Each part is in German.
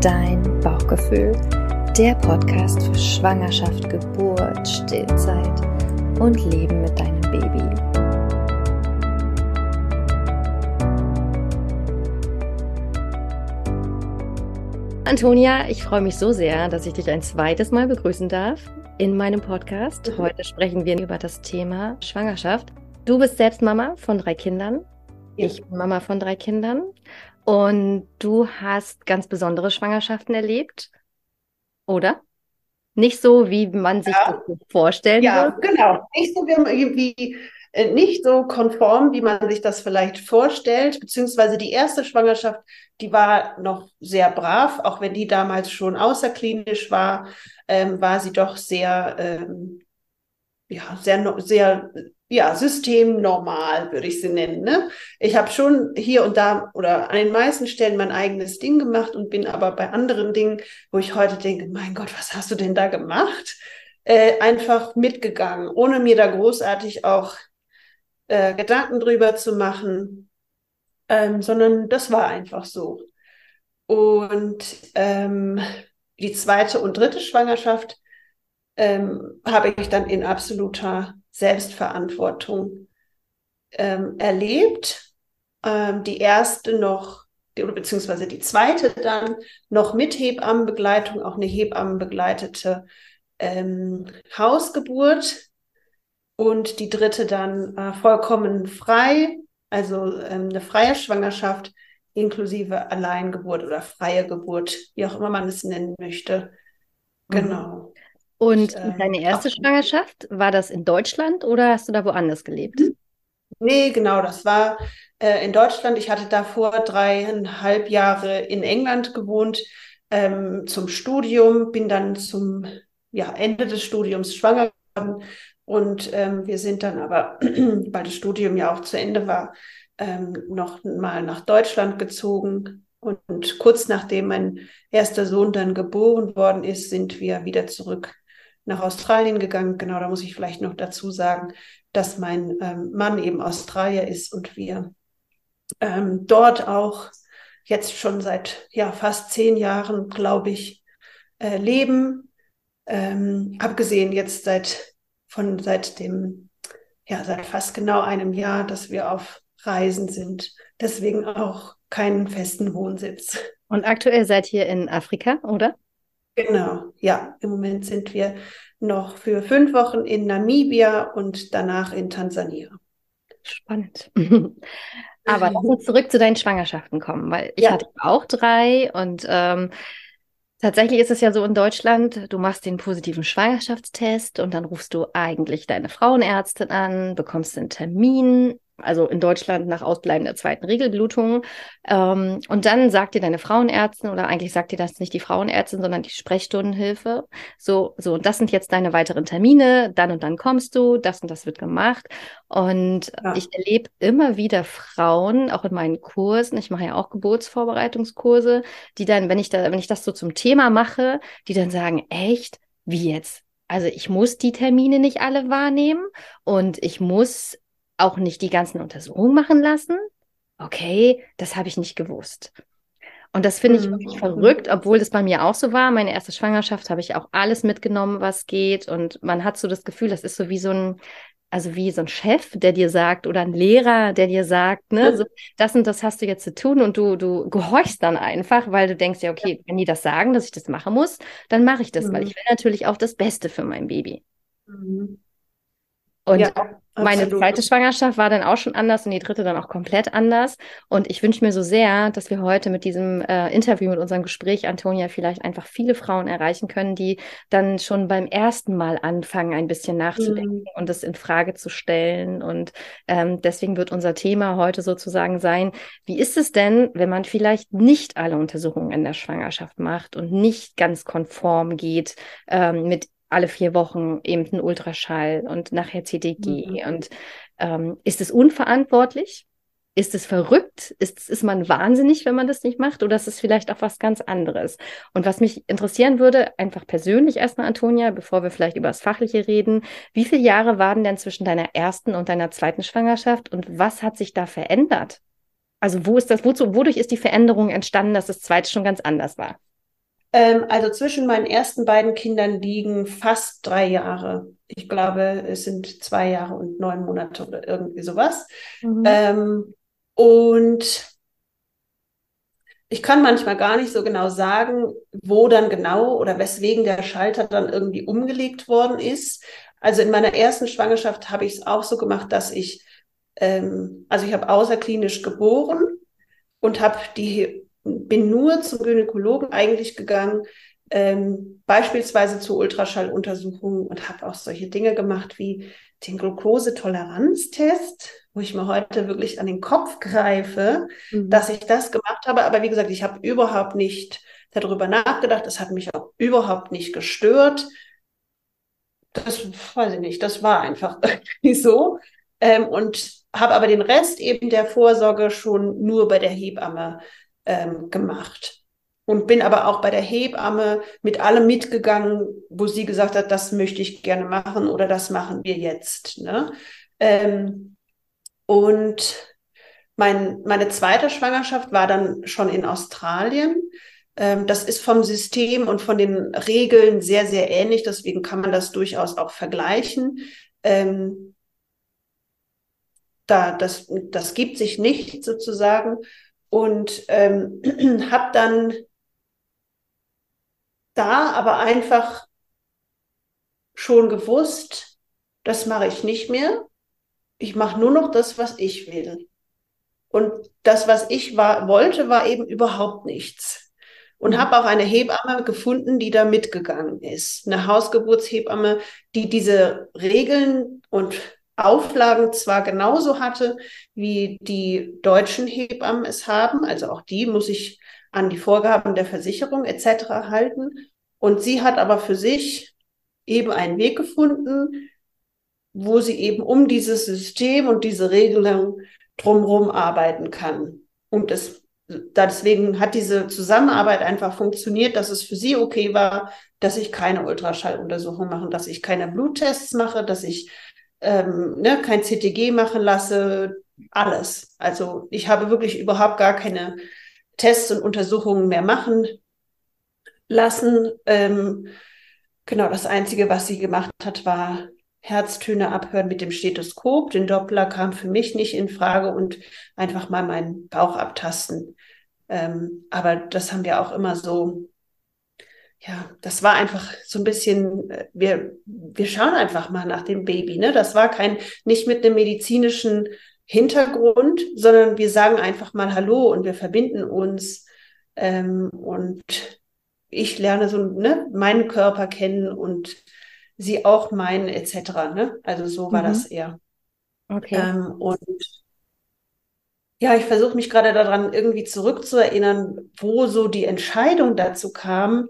dein Bauchgefühl, der Podcast für Schwangerschaft, Geburt, Stillzeit und Leben mit deinem Baby. Antonia, ich freue mich so sehr, dass ich dich ein zweites Mal begrüßen darf in meinem Podcast. Heute sprechen wir über das Thema Schwangerschaft. Du bist selbst Mama von drei Kindern. Ja. Ich bin Mama von drei Kindern. Und du hast ganz besondere Schwangerschaften erlebt, oder? Nicht so, wie man sich ja. das vorstellen Ja, würde. genau. Nicht so wie, wie äh, nicht so konform, wie man sich das vielleicht vorstellt, beziehungsweise die erste Schwangerschaft, die war noch sehr brav, auch wenn die damals schon außerklinisch war, ähm, war sie doch sehr, ähm, ja, sehr, sehr ja, systemnormal, würde ich sie nennen. Ne? Ich habe schon hier und da oder an den meisten Stellen mein eigenes Ding gemacht und bin aber bei anderen Dingen, wo ich heute denke, mein Gott, was hast du denn da gemacht? Äh, einfach mitgegangen, ohne mir da großartig auch äh, Gedanken drüber zu machen, ähm, sondern das war einfach so. Und ähm, die zweite und dritte Schwangerschaft ähm, habe ich dann in absoluter Selbstverantwortung ähm, erlebt. Ähm, die erste noch, oder beziehungsweise die zweite dann noch mit Hebammenbegleitung, auch eine Hebammenbegleitete ähm, Hausgeburt. Und die dritte dann äh, vollkommen frei, also ähm, eine freie Schwangerschaft inklusive Alleingeburt oder freie Geburt, wie auch immer man es nennen möchte. Mhm. Und ähm, deine erste Schwangerschaft, war das in Deutschland oder hast du da woanders gelebt? Hm. Nee, genau, das war äh, in Deutschland. Ich hatte davor dreieinhalb Jahre in England gewohnt ähm, zum Studium, bin dann zum ja, Ende des Studiums schwanger geworden und ähm, wir sind dann aber, weil das Studium ja auch zu Ende war, ähm, noch mal nach Deutschland gezogen. Und, und kurz nachdem mein erster Sohn dann geboren worden ist, sind wir wieder zurück nach Australien gegangen. Genau, da muss ich vielleicht noch dazu sagen, dass mein ähm, Mann eben Australier ist und wir ähm, dort auch jetzt schon seit ja fast zehn Jahren, glaube ich, äh, leben. Ähm, abgesehen jetzt seit von seit dem ja seit fast genau einem Jahr, dass wir auf Reisen sind. Deswegen auch keinen festen Wohnsitz. Und aktuell seid ihr in Afrika, oder? Genau, ja. Im Moment sind wir noch für fünf Wochen in Namibia und danach in Tansania. Spannend. Aber lass uns zurück zu deinen Schwangerschaften kommen, weil ich ja. hatte auch drei und ähm, tatsächlich ist es ja so in Deutschland, du machst den positiven Schwangerschaftstest und dann rufst du eigentlich deine Frauenärztin an, bekommst einen Termin also in Deutschland nach Ausbleiben der zweiten Regelblutung. Ähm, und dann sagt dir deine Frauenärztin, oder eigentlich sagt dir das nicht die Frauenärztin, sondern die Sprechstundenhilfe. So, so, und das sind jetzt deine weiteren Termine, dann und dann kommst du, das und das wird gemacht. Und ja. ich erlebe immer wieder Frauen, auch in meinen Kursen, ich mache ja auch Geburtsvorbereitungskurse, die dann, wenn ich da, wenn ich das so zum Thema mache, die dann sagen, echt, wie jetzt? Also ich muss die Termine nicht alle wahrnehmen und ich muss auch nicht die ganzen Untersuchungen machen lassen. Okay, das habe ich nicht gewusst. Und das finde ich mhm. wirklich verrückt, obwohl das bei mir auch so war. Meine erste Schwangerschaft habe ich auch alles mitgenommen, was geht. Und man hat so das Gefühl, das ist so wie so ein, also wie so ein Chef, der dir sagt, oder ein Lehrer, der dir sagt, ne, so, das und das hast du jetzt zu tun und du, du gehorchst dann einfach, weil du denkst, ja, okay, wenn die das sagen, dass ich das machen muss, dann mache ich das, mhm. weil ich will natürlich auch das Beste für mein Baby. Mhm. Und ja, meine zweite Schwangerschaft war dann auch schon anders und die dritte dann auch komplett anders. Und ich wünsche mir so sehr, dass wir heute mit diesem äh, Interview, mit unserem Gespräch, Antonia, vielleicht einfach viele Frauen erreichen können, die dann schon beim ersten Mal anfangen, ein bisschen nachzudenken mhm. und es in Frage zu stellen. Und ähm, deswegen wird unser Thema heute sozusagen sein, wie ist es denn, wenn man vielleicht nicht alle Untersuchungen in der Schwangerschaft macht und nicht ganz konform geht ähm, mit alle vier Wochen eben ein Ultraschall und nachher CTG. Mhm. Und ähm, ist es unverantwortlich? Ist es verrückt? Ist, ist man wahnsinnig, wenn man das nicht macht? Oder ist es vielleicht auch was ganz anderes? Und was mich interessieren würde, einfach persönlich erstmal, Antonia, bevor wir vielleicht über das Fachliche reden, wie viele Jahre waren denn zwischen deiner ersten und deiner zweiten Schwangerschaft und was hat sich da verändert? Also wo ist das, wozu, wodurch ist die Veränderung entstanden, dass das zweite schon ganz anders war? Ähm, also zwischen meinen ersten beiden Kindern liegen fast drei Jahre. Ich glaube, es sind zwei Jahre und neun Monate oder irgendwie sowas. Mhm. Ähm, und ich kann manchmal gar nicht so genau sagen, wo dann genau oder weswegen der Schalter dann irgendwie umgelegt worden ist. Also in meiner ersten Schwangerschaft habe ich es auch so gemacht, dass ich, ähm, also ich habe außerklinisch geboren und habe die, bin nur zum Gynäkologen eigentlich gegangen, ähm, beispielsweise zur Ultraschalluntersuchung und habe auch solche Dinge gemacht wie den Glukosetoleranztest, wo ich mir heute wirklich an den Kopf greife, mhm. dass ich das gemacht habe. Aber wie gesagt, ich habe überhaupt nicht darüber nachgedacht. Es hat mich auch überhaupt nicht gestört. Das weiß ich nicht, das war einfach so. Ähm, und habe aber den Rest eben der Vorsorge schon nur bei der Hebamme ähm, gemacht und bin aber auch bei der Hebamme mit allem mitgegangen, wo sie gesagt hat, das möchte ich gerne machen oder das machen wir jetzt. Ne? Ähm, und mein, meine zweite Schwangerschaft war dann schon in Australien. Ähm, das ist vom System und von den Regeln sehr, sehr ähnlich. Deswegen kann man das durchaus auch vergleichen. Ähm, da, das, das gibt sich nicht sozusagen. Und ähm, habe dann da aber einfach schon gewusst, das mache ich nicht mehr. Ich mache nur noch das, was ich will. Und das, was ich war, wollte, war eben überhaupt nichts. Und habe auch eine Hebamme gefunden, die da mitgegangen ist. Eine Hausgeburtshebamme, die diese Regeln und Auflagen zwar genauso hatte, wie die deutschen Hebammen es haben. Also auch die muss ich an die Vorgaben der Versicherung etc. halten. Und sie hat aber für sich eben einen Weg gefunden, wo sie eben um dieses System und diese Regelung drumherum arbeiten kann. Und das, deswegen hat diese Zusammenarbeit einfach funktioniert, dass es für sie okay war, dass ich keine Ultraschalluntersuchung mache, dass ich keine Bluttests mache, dass ich ähm, ne, kein CTG machen lasse, alles. Also ich habe wirklich überhaupt gar keine Tests und Untersuchungen mehr machen lassen. Ähm, genau, das Einzige, was sie gemacht hat, war Herztöne abhören mit dem Stethoskop. Den Doppler kam für mich nicht in Frage und einfach mal meinen Bauch abtasten. Ähm, aber das haben wir auch immer so, ja, das war einfach so ein bisschen, äh, wir, wir schauen einfach mal nach dem Baby. Ne? Das war kein, nicht mit einem medizinischen Hintergrund, sondern wir sagen einfach mal Hallo und wir verbinden uns. Ähm, und ich lerne so ne, meinen Körper kennen und sie auch meinen etc. Ne? Also so war mhm. das eher. Okay. Ähm, und ja, ich versuche mich gerade daran irgendwie zurückzuerinnern, wo so die Entscheidung dazu kam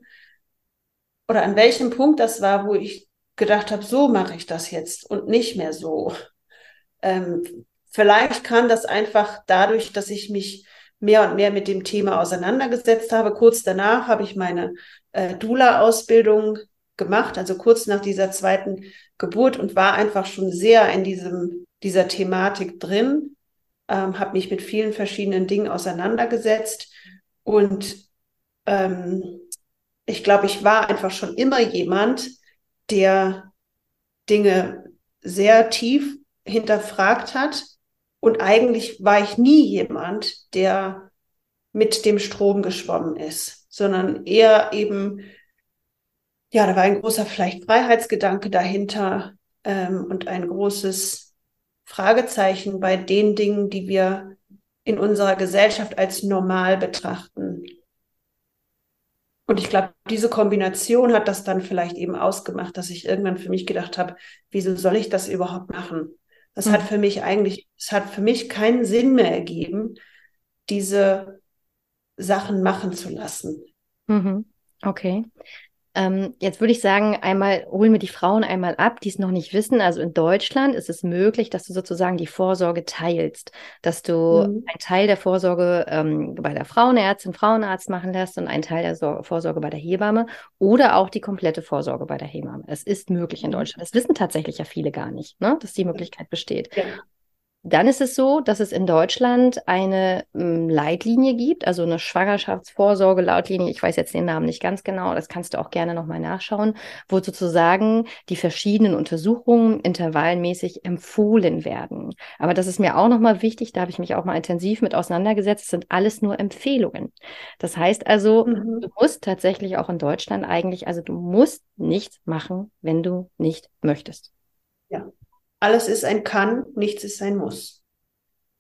oder an welchem Punkt das war, wo ich gedacht habe, so mache ich das jetzt und nicht mehr so. Ähm, Vielleicht kam das einfach dadurch, dass ich mich mehr und mehr mit dem Thema auseinandergesetzt habe. Kurz danach habe ich meine äh, Dula-Ausbildung gemacht, also kurz nach dieser zweiten Geburt und war einfach schon sehr in diesem, dieser Thematik drin, ähm, habe mich mit vielen verschiedenen Dingen auseinandergesetzt und ähm, ich glaube, ich war einfach schon immer jemand, der Dinge sehr tief hinterfragt hat und eigentlich war ich nie jemand, der mit dem Strom geschwommen ist, sondern eher eben, ja, da war ein großer vielleicht Freiheitsgedanke dahinter ähm, und ein großes Fragezeichen bei den Dingen, die wir in unserer Gesellschaft als normal betrachten. Und ich glaube, diese Kombination hat das dann vielleicht eben ausgemacht, dass ich irgendwann für mich gedacht habe, wieso soll ich das überhaupt machen? Das mhm. hat für mich eigentlich, es hat für mich keinen Sinn mehr ergeben, diese Sachen machen zu lassen. Mhm. Okay. Ähm, jetzt würde ich sagen, einmal holen wir die Frauen einmal ab, die es noch nicht wissen. Also in Deutschland ist es möglich, dass du sozusagen die Vorsorge teilst, dass du mhm. einen Teil der Vorsorge ähm, bei der Frauenärztin, Frauenarzt machen lässt und einen Teil der Sor Vorsorge bei der Hebamme oder auch die komplette Vorsorge bei der Hebamme. Es ist möglich in mhm. Deutschland. Das wissen tatsächlich ja viele gar nicht, ne? dass die Möglichkeit besteht. Ja. Dann ist es so, dass es in Deutschland eine ähm, Leitlinie gibt, also eine Schwangerschaftsvorsorge-Leitlinie. Ich weiß jetzt den Namen nicht ganz genau, das kannst du auch gerne nochmal nachschauen, wo sozusagen die verschiedenen Untersuchungen intervallmäßig empfohlen werden. Aber das ist mir auch nochmal wichtig, da habe ich mich auch mal intensiv mit auseinandergesetzt. Es sind alles nur Empfehlungen. Das heißt also, mhm. du musst tatsächlich auch in Deutschland eigentlich, also du musst nichts machen, wenn du nicht möchtest. Ja. Alles ist ein Kann, nichts ist ein Muss.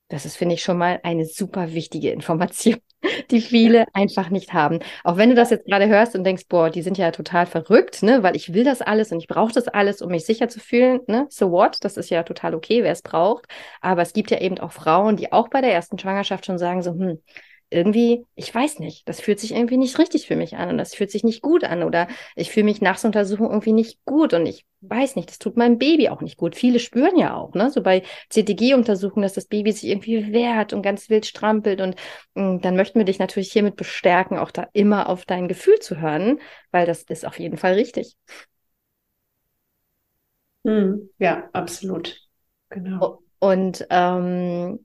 Das ist, finde ich, schon mal eine super wichtige Information, die viele einfach nicht haben. Auch wenn du das jetzt gerade hörst und denkst, boah, die sind ja total verrückt, ne, weil ich will das alles und ich brauche das alles, um mich sicher zu fühlen, ne? So what? Das ist ja total okay, wer es braucht. Aber es gibt ja eben auch Frauen, die auch bei der ersten Schwangerschaft schon sagen so, hm, irgendwie, ich weiß nicht, das fühlt sich irgendwie nicht richtig für mich an und das fühlt sich nicht gut an oder ich fühle mich nach so Untersuchung irgendwie nicht gut und ich weiß nicht, das tut meinem Baby auch nicht gut. Viele spüren ja auch, ne, so bei CTG-Untersuchungen, dass das Baby sich irgendwie wehrt und ganz wild strampelt und, und mm, dann möchten wir dich natürlich hiermit bestärken, auch da immer auf dein Gefühl zu hören, weil das ist auf jeden Fall richtig. Hm, ja, absolut. Genau. Und ähm,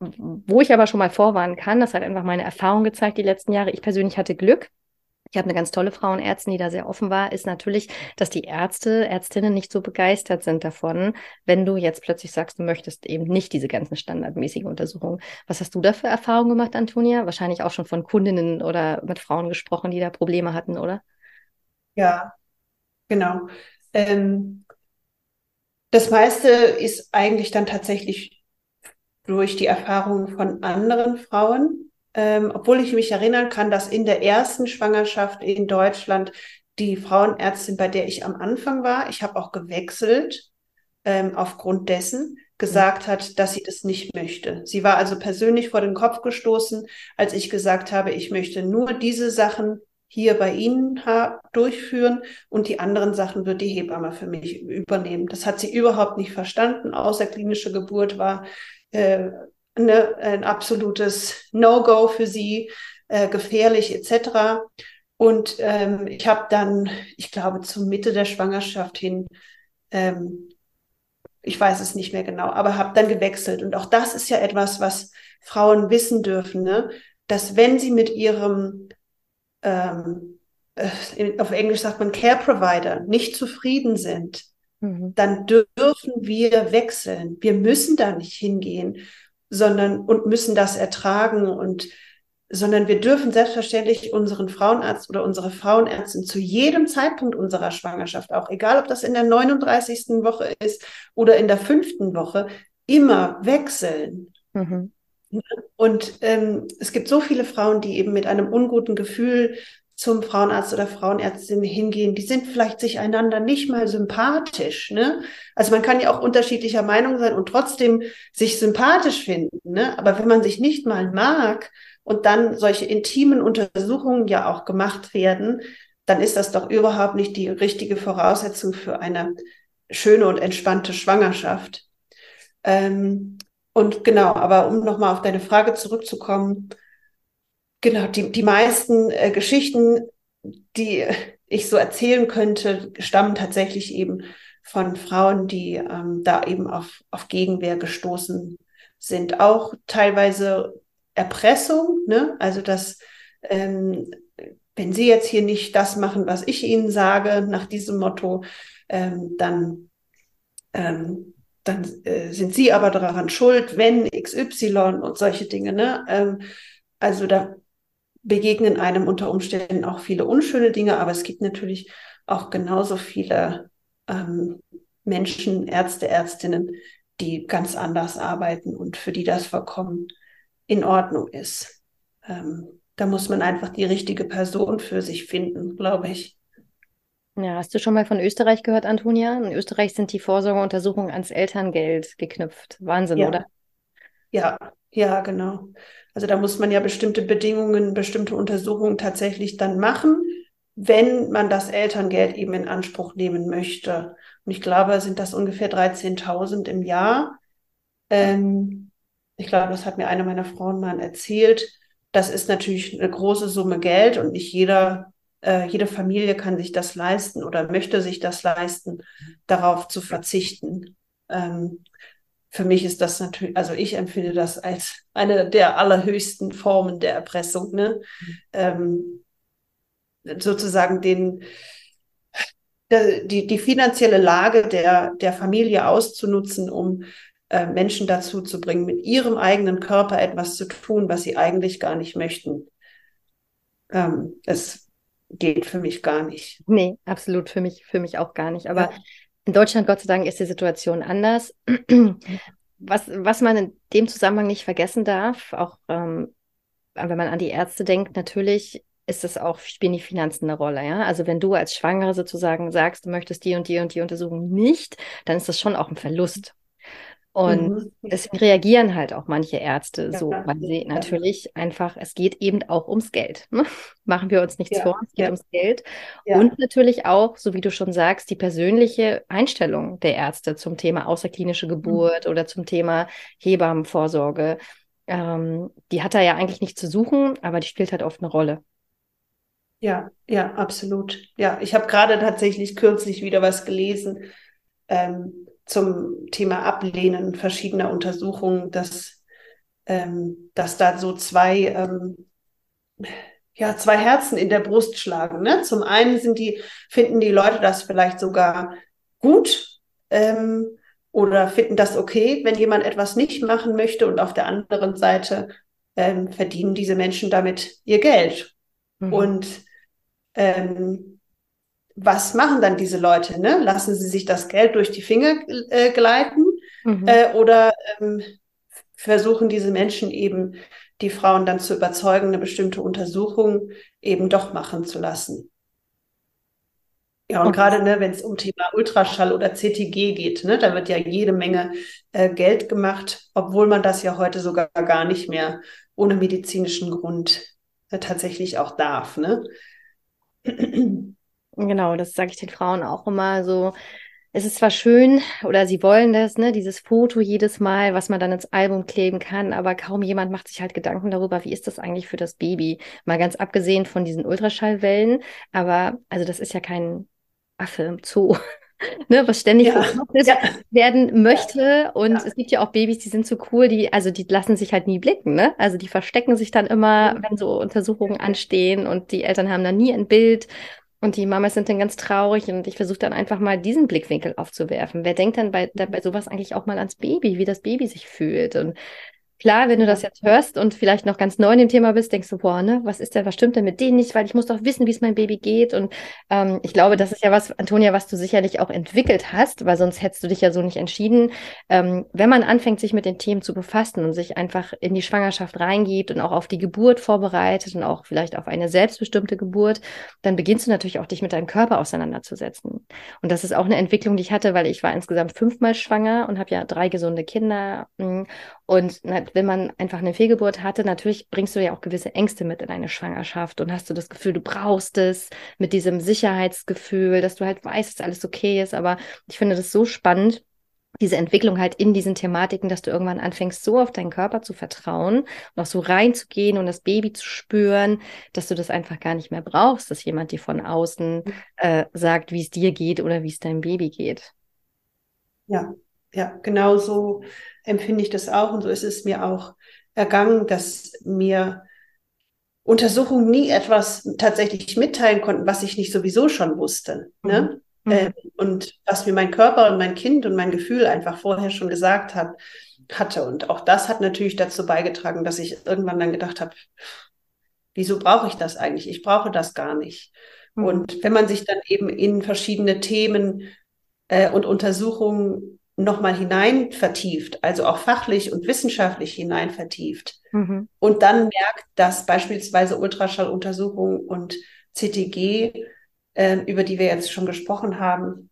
wo ich aber schon mal vorwarnen kann, das hat einfach meine Erfahrung gezeigt die letzten Jahre. Ich persönlich hatte Glück. Ich habe eine ganz tolle Frauenärztin, die da sehr offen war, ist natürlich, dass die Ärzte, Ärztinnen nicht so begeistert sind davon, wenn du jetzt plötzlich sagst, du möchtest eben nicht diese ganzen standardmäßigen Untersuchungen. Was hast du da für Erfahrungen gemacht, Antonia? Wahrscheinlich auch schon von Kundinnen oder mit Frauen gesprochen, die da Probleme hatten, oder? Ja, genau. Ähm, das meiste ist eigentlich dann tatsächlich durch die Erfahrungen von anderen Frauen, ähm, obwohl ich mich erinnern kann, dass in der ersten Schwangerschaft in Deutschland die Frauenärztin, bei der ich am Anfang war, ich habe auch gewechselt, ähm, aufgrund dessen gesagt hat, dass sie das nicht möchte. Sie war also persönlich vor den Kopf gestoßen, als ich gesagt habe, ich möchte nur diese Sachen hier bei Ihnen durchführen und die anderen Sachen wird die Hebamme für mich übernehmen. Das hat sie überhaupt nicht verstanden. Außerklinische Geburt war äh, ne, ein absolutes No-Go für sie, äh, gefährlich etc. Und ähm, ich habe dann, ich glaube, zur Mitte der Schwangerschaft hin, ähm, ich weiß es nicht mehr genau, aber habe dann gewechselt. Und auch das ist ja etwas, was Frauen wissen dürfen, ne? dass wenn sie mit ihrem, ähm, äh, auf Englisch sagt man Care Provider, nicht zufrieden sind, Mhm. dann dürfen wir wechseln. Wir müssen da nicht hingehen, sondern und müssen das ertragen und sondern wir dürfen selbstverständlich unseren Frauenarzt oder unsere Frauenärztin zu jedem Zeitpunkt unserer Schwangerschaft, auch egal ob das in der 39. Woche ist oder in der fünften Woche, immer wechseln. Mhm. Und ähm, es gibt so viele Frauen, die eben mit einem unguten Gefühl zum Frauenarzt oder Frauenärztin hingehen, die sind vielleicht sich einander nicht mal sympathisch. Ne? Also man kann ja auch unterschiedlicher Meinung sein und trotzdem sich sympathisch finden. Ne? Aber wenn man sich nicht mal mag und dann solche intimen Untersuchungen ja auch gemacht werden, dann ist das doch überhaupt nicht die richtige Voraussetzung für eine schöne und entspannte Schwangerschaft. Ähm, und genau, aber um nochmal auf deine Frage zurückzukommen, Genau, die, die meisten äh, Geschichten, die ich so erzählen könnte, stammen tatsächlich eben von Frauen, die ähm, da eben auf, auf Gegenwehr gestoßen sind. Auch teilweise Erpressung, ne? also dass ähm, wenn Sie jetzt hier nicht das machen, was ich Ihnen sage, nach diesem Motto, ähm, dann, ähm, dann äh, sind Sie aber daran schuld, wenn XY und solche Dinge. Ne? Ähm, also da begegnen einem unter Umständen auch viele unschöne Dinge, aber es gibt natürlich auch genauso viele ähm, Menschen, Ärzte, Ärztinnen, die ganz anders arbeiten und für die das vollkommen in Ordnung ist. Ähm, da muss man einfach die richtige Person für sich finden, glaube ich. Ja, hast du schon mal von Österreich gehört, Antonia? In Österreich sind die Vorsorgeuntersuchungen ans Elterngeld geknüpft. Wahnsinn, ja. oder? Ja, ja, genau. Also da muss man ja bestimmte Bedingungen, bestimmte Untersuchungen tatsächlich dann machen, wenn man das Elterngeld eben in Anspruch nehmen möchte. Und ich glaube, sind das ungefähr 13.000 im Jahr. Ähm, ich glaube, das hat mir eine meiner Frauen mal erzählt. Das ist natürlich eine große Summe Geld und nicht jeder, äh, jede Familie kann sich das leisten oder möchte sich das leisten, darauf zu verzichten. Ähm, für mich ist das natürlich, also ich empfinde das als eine der allerhöchsten Formen der Erpressung, ne? Ähm, sozusagen den, der, die, die finanzielle Lage der, der Familie auszunutzen, um äh, Menschen dazu zu bringen, mit ihrem eigenen Körper etwas zu tun, was sie eigentlich gar nicht möchten. Ähm, es geht für mich gar nicht. Nee, absolut, für mich, für mich auch gar nicht. Aber ja. In Deutschland, Gott sei Dank, ist die Situation anders. was, was man in dem Zusammenhang nicht vergessen darf, auch ähm, wenn man an die Ärzte denkt, natürlich ist es auch, spielen die Finanzen eine Rolle, ja. Also wenn du als Schwangere sozusagen sagst, du möchtest die und die und die Untersuchung nicht, dann ist das schon auch ein Verlust. Und mhm. deswegen reagieren halt auch manche Ärzte ja, so, weil sie ja. natürlich einfach, es geht eben auch ums Geld. Ne? Machen wir uns nichts ja, vor, es geht ums Geld. Und natürlich auch, so wie du schon sagst, die persönliche Einstellung der Ärzte zum Thema außerklinische mhm. Geburt mhm. oder zum Thema Hebammenvorsorge. Ähm, die hat da ja eigentlich nicht zu suchen, aber die spielt halt oft eine Rolle. Ja, ja, absolut. Ja, ich habe gerade tatsächlich kürzlich wieder was gelesen. Ähm, zum Thema Ablehnen verschiedener Untersuchungen, dass, ähm, dass da so zwei, ähm, ja, zwei Herzen in der Brust schlagen. Ne? Zum einen sind die, finden die Leute das vielleicht sogar gut ähm, oder finden das okay, wenn jemand etwas nicht machen möchte und auf der anderen Seite ähm, verdienen diese Menschen damit ihr Geld. Mhm. Und ähm, was machen dann diese Leute? Ne? Lassen sie sich das Geld durch die Finger äh, gleiten mhm. äh, oder ähm, versuchen diese Menschen eben die Frauen dann zu überzeugen, eine bestimmte Untersuchung eben doch machen zu lassen? Ja, und okay. gerade ne, wenn es um Thema Ultraschall oder CTG geht, ne, da wird ja jede Menge äh, Geld gemacht, obwohl man das ja heute sogar gar nicht mehr ohne medizinischen Grund äh, tatsächlich auch darf. Ne? Genau, das sage ich den Frauen auch immer so. Es ist zwar schön oder sie wollen das, ne, dieses Foto jedes Mal, was man dann ins Album kleben kann, aber kaum jemand macht sich halt Gedanken darüber, wie ist das eigentlich für das Baby? Mal ganz abgesehen von diesen Ultraschallwellen, aber also das ist ja kein Affe im Zoo. ne, was ständig ja. ja. werden möchte. Und ja. es gibt ja auch Babys, die sind so cool, die, also die lassen sich halt nie blicken, ne? Also die verstecken sich dann immer, wenn so Untersuchungen anstehen und die Eltern haben dann nie ein Bild. Und die Mamas sind dann ganz traurig und ich versuche dann einfach mal diesen Blickwinkel aufzuwerfen. Wer denkt dann bei, bei sowas eigentlich auch mal ans Baby, wie das Baby sich fühlt? Und Klar, wenn du das jetzt hörst und vielleicht noch ganz neu in dem Thema bist, denkst du, boah, ne, was ist denn, was stimmt denn mit denen nicht? Weil ich muss doch wissen, wie es meinem Baby geht. Und ähm, ich glaube, das ist ja was, Antonia, was du sicherlich auch entwickelt hast, weil sonst hättest du dich ja so nicht entschieden. Ähm, wenn man anfängt, sich mit den Themen zu befassen und sich einfach in die Schwangerschaft reingibt und auch auf die Geburt vorbereitet und auch vielleicht auf eine selbstbestimmte Geburt, dann beginnst du natürlich auch dich mit deinem Körper auseinanderzusetzen. Und das ist auch eine Entwicklung, die ich hatte, weil ich war insgesamt fünfmal schwanger und habe ja drei gesunde Kinder. Mm, und wenn man einfach eine Fehlgeburt hatte, natürlich bringst du ja auch gewisse Ängste mit in eine Schwangerschaft und hast du das Gefühl, du brauchst es mit diesem Sicherheitsgefühl, dass du halt weißt, dass alles okay ist. Aber ich finde das so spannend, diese Entwicklung halt in diesen Thematiken, dass du irgendwann anfängst, so auf deinen Körper zu vertrauen und auch so reinzugehen und das Baby zu spüren, dass du das einfach gar nicht mehr brauchst, dass jemand dir von außen äh, sagt, wie es dir geht oder wie es deinem Baby geht. Ja, ja, genau so empfinde ich das auch und so ist es mir auch ergangen, dass mir Untersuchungen nie etwas tatsächlich mitteilen konnten, was ich nicht sowieso schon wusste. Ne? Mhm. Äh, und was mir mein Körper und mein Kind und mein Gefühl einfach vorher schon gesagt hat, hatte. Und auch das hat natürlich dazu beigetragen, dass ich irgendwann dann gedacht habe, wieso brauche ich das eigentlich? Ich brauche das gar nicht. Mhm. Und wenn man sich dann eben in verschiedene Themen äh, und Untersuchungen nochmal hinein vertieft, also auch fachlich und wissenschaftlich hinein vertieft mhm. und dann merkt, dass beispielsweise Ultraschalluntersuchungen und CTG, äh, über die wir jetzt schon gesprochen haben,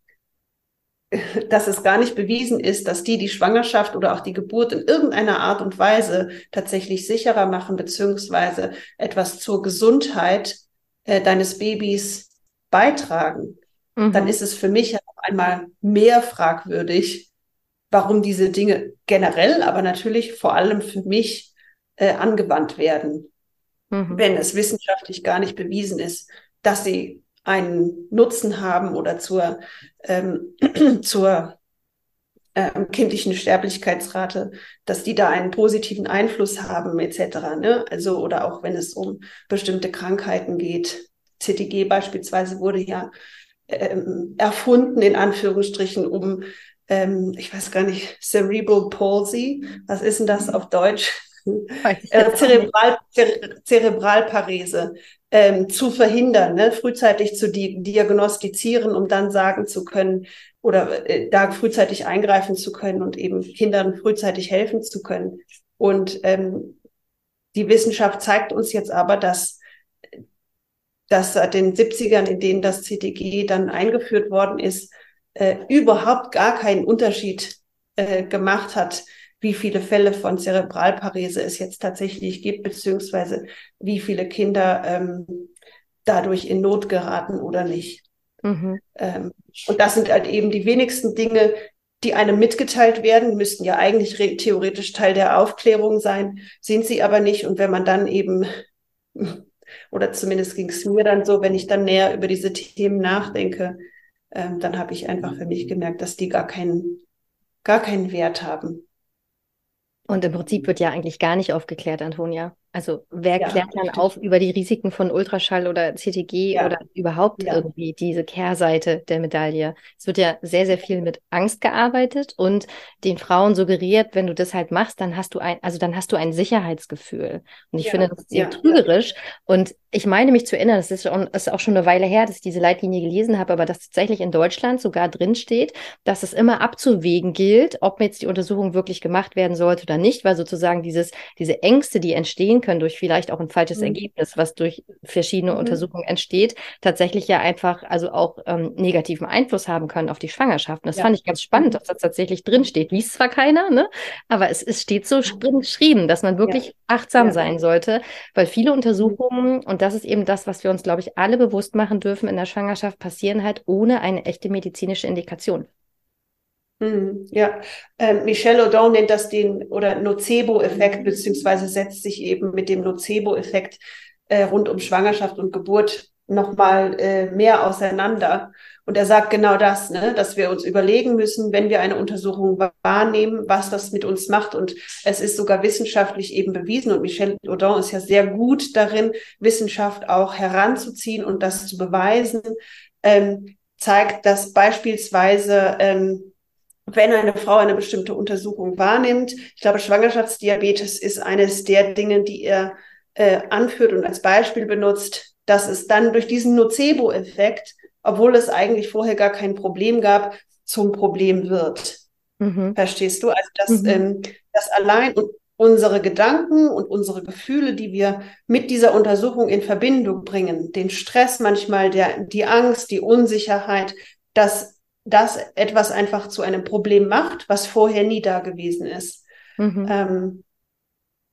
dass es gar nicht bewiesen ist, dass die die Schwangerschaft oder auch die Geburt in irgendeiner Art und Weise tatsächlich sicherer machen, beziehungsweise etwas zur Gesundheit äh, deines Babys beitragen, mhm. dann ist es für mich einmal mehr fragwürdig, warum diese Dinge generell, aber natürlich vor allem für mich äh, angewandt werden, mhm. wenn es wissenschaftlich gar nicht bewiesen ist, dass sie einen Nutzen haben oder zur, ähm, zur äh, kindlichen Sterblichkeitsrate, dass die da einen positiven Einfluss haben, etc. Ne? Also, oder auch wenn es um bestimmte Krankheiten geht. CTG beispielsweise wurde ja ähm, erfunden, in Anführungsstrichen, um, ähm, ich weiß gar nicht, Cerebral Palsy, was ist denn das auf Deutsch? Äh, Zerebral, Zerebralparese ähm, zu verhindern, ne? frühzeitig zu di diagnostizieren, um dann sagen zu können oder äh, da frühzeitig eingreifen zu können und eben Kindern frühzeitig helfen zu können. Und ähm, die Wissenschaft zeigt uns jetzt aber, dass dass seit den 70ern, in denen das CTG dann eingeführt worden ist, äh, überhaupt gar keinen Unterschied äh, gemacht hat, wie viele Fälle von Zerebralparese es jetzt tatsächlich gibt, beziehungsweise wie viele Kinder ähm, dadurch in Not geraten oder nicht. Mhm. Ähm, und das sind halt eben die wenigsten Dinge, die einem mitgeteilt werden, müssten ja eigentlich theoretisch Teil der Aufklärung sein, sind sie aber nicht. Und wenn man dann eben, oder zumindest ging es mir dann so, wenn ich dann näher über diese Themen nachdenke, ähm, dann habe ich einfach für mich gemerkt, dass die gar keinen, gar keinen Wert haben. Und im Prinzip wird ja eigentlich gar nicht aufgeklärt, Antonia. Also wer ja, klärt dann auf über die Risiken von Ultraschall oder CTG ja. oder überhaupt ja. irgendwie diese Kehrseite der Medaille? Es wird ja sehr, sehr viel mit Angst gearbeitet und den Frauen suggeriert, wenn du das halt machst, dann hast du ein, also dann hast du ein Sicherheitsgefühl. Und ich finde das sehr trügerisch. Und ich meine mich zu erinnern, es ist, ist, auch schon eine Weile her, dass ich diese Leitlinie gelesen habe, aber dass tatsächlich in Deutschland sogar drin steht, dass es immer abzuwägen gilt, ob jetzt die Untersuchung wirklich gemacht werden sollte oder nicht, weil sozusagen dieses, diese Ängste, die entstehen können durch vielleicht auch ein falsches mhm. Ergebnis, was durch verschiedene mhm. Untersuchungen entsteht, tatsächlich ja einfach also auch ähm, negativen Einfluss haben können auf die Schwangerschaft. Und das ja. fand ich ganz spannend, mhm. dass das tatsächlich drin steht. Liest zwar keiner, ne? aber es, es steht so geschrieben, dass man wirklich ja. achtsam ja. sein sollte, weil viele Untersuchungen, und das ist eben das, was wir uns, glaube ich, alle bewusst machen dürfen in der Schwangerschaft, passieren halt ohne eine echte medizinische Indikation. Mhm, ja, äh, Michelle O'Donnell nennt das den oder Nocebo-Effekt, beziehungsweise setzt sich eben mit dem Nocebo-Effekt äh, rund um Schwangerschaft und Geburt nochmal äh, mehr auseinander. Und er sagt genau das, ne, dass wir uns überlegen müssen, wenn wir eine Untersuchung wahrnehmen, was das mit uns macht. Und es ist sogar wissenschaftlich eben bewiesen. Und Michel Audin ist ja sehr gut darin, Wissenschaft auch heranzuziehen und das zu beweisen. Ähm, zeigt, dass beispielsweise ähm, wenn eine Frau eine bestimmte Untersuchung wahrnimmt. Ich glaube, Schwangerschaftsdiabetes ist eines der Dinge, die er äh, anführt und als Beispiel benutzt, dass es dann durch diesen Nocebo-Effekt, obwohl es eigentlich vorher gar kein Problem gab, zum Problem wird. Mhm. Verstehst du? Also, dass, mhm. ähm, dass allein unsere Gedanken und unsere Gefühle, die wir mit dieser Untersuchung in Verbindung bringen, den Stress manchmal, der, die Angst, die Unsicherheit, dass das etwas einfach zu einem Problem macht, was vorher nie da gewesen ist. Mhm. Ähm,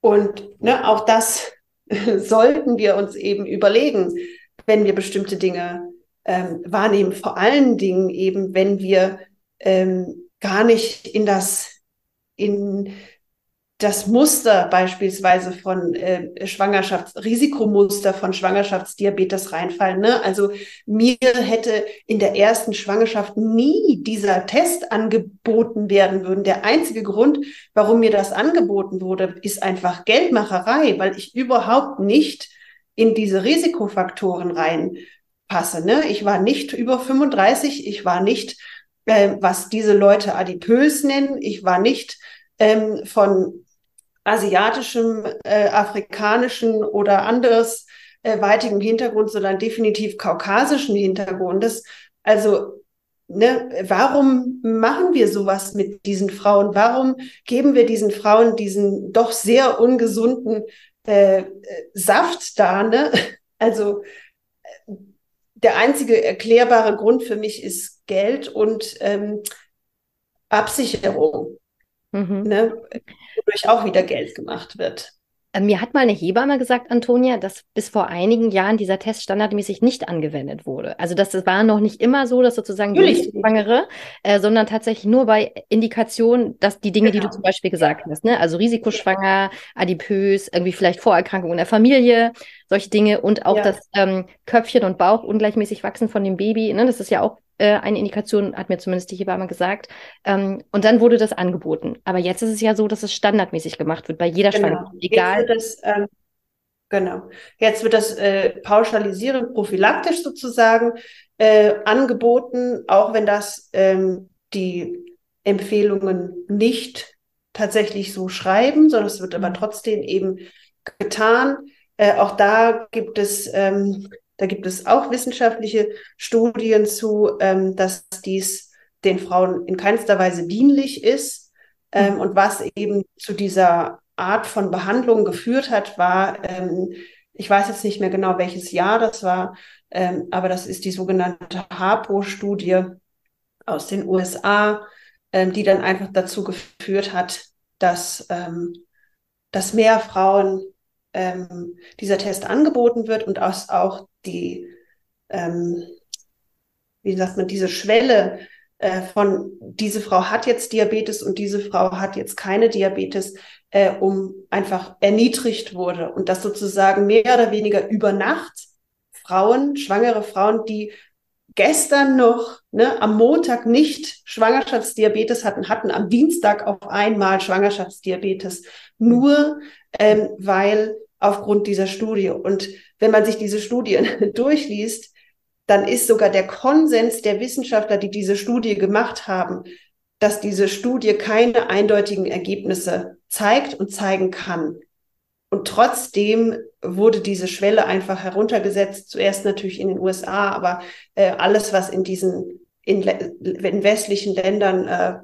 und ne, auch das sollten wir uns eben überlegen, wenn wir bestimmte Dinge ähm, wahrnehmen. Vor allen Dingen eben, wenn wir ähm, gar nicht in das, in das Muster beispielsweise von äh, Schwangerschaftsrisikomuster von Schwangerschaftsdiabetes reinfallen. Ne? Also mir hätte in der ersten Schwangerschaft nie dieser Test angeboten werden würden. Der einzige Grund, warum mir das angeboten wurde, ist einfach Geldmacherei, weil ich überhaupt nicht in diese Risikofaktoren reinpasse. Ne? Ich war nicht über 35, ich war nicht, äh, was diese Leute adipös nennen, ich war nicht ähm, von asiatischem, äh, afrikanischen oder anderes äh, weitigem Hintergrund, sondern definitiv kaukasischen Hintergrundes. Also Ne, warum machen wir sowas mit diesen Frauen? Warum geben wir diesen Frauen diesen doch sehr ungesunden äh, Saft da? Ne? Also der einzige erklärbare Grund für mich ist Geld und ähm, Absicherung. Mhm. Ne? wodurch auch wieder Geld gemacht wird. Äh, mir hat mal eine Hebamme gesagt, Antonia, dass bis vor einigen Jahren dieser Test standardmäßig nicht angewendet wurde. Also das, das war noch nicht immer so, dass sozusagen die Schwangere, äh, sondern tatsächlich nur bei Indikationen, dass die Dinge, genau. die du genau. zum Beispiel gesagt hast, ne? also Risikoschwanger, adipös, irgendwie vielleicht Vorerkrankungen in der Familie, solche Dinge und auch ja. das ähm, Köpfchen und Bauch ungleichmäßig wachsen von dem Baby. Ne? Das ist ja auch äh, eine Indikation, hat mir zumindest die Hebamme gesagt. Ähm, und dann wurde das angeboten. Aber jetzt ist es ja so, dass es standardmäßig gemacht wird bei jeder genau. Schwangerschaft, egal. Das, ähm, genau. Jetzt wird das äh, pauschalisierend, prophylaktisch sozusagen äh, angeboten, auch wenn das ähm, die Empfehlungen nicht tatsächlich so schreiben, sondern es wird aber mhm. trotzdem eben getan. Äh, auch da gibt es, ähm, da gibt es auch wissenschaftliche Studien zu, ähm, dass dies den Frauen in keinster Weise dienlich ist. Ähm, mhm. Und was eben zu dieser Art von Behandlung geführt hat, war, ähm, ich weiß jetzt nicht mehr genau, welches Jahr das war, ähm, aber das ist die sogenannte HAPO-Studie aus den USA, ähm, die dann einfach dazu geführt hat, dass, ähm, dass mehr Frauen ähm, dieser Test angeboten wird und dass auch die, ähm, wie sagt man, diese Schwelle äh, von diese Frau hat jetzt Diabetes und diese Frau hat jetzt keine Diabetes, äh, um einfach erniedrigt wurde und dass sozusagen mehr oder weniger über Nacht Frauen, schwangere Frauen, die gestern noch ne, am Montag nicht Schwangerschaftsdiabetes hatten, hatten am Dienstag auf einmal Schwangerschaftsdiabetes, nur ähm, weil aufgrund dieser Studie. Und wenn man sich diese Studien durchliest, dann ist sogar der Konsens der Wissenschaftler, die diese Studie gemacht haben, dass diese Studie keine eindeutigen Ergebnisse zeigt und zeigen kann. Und trotzdem wurde diese Schwelle einfach heruntergesetzt, zuerst natürlich in den USA, aber äh, alles, was in diesen in, in westlichen Ländern äh,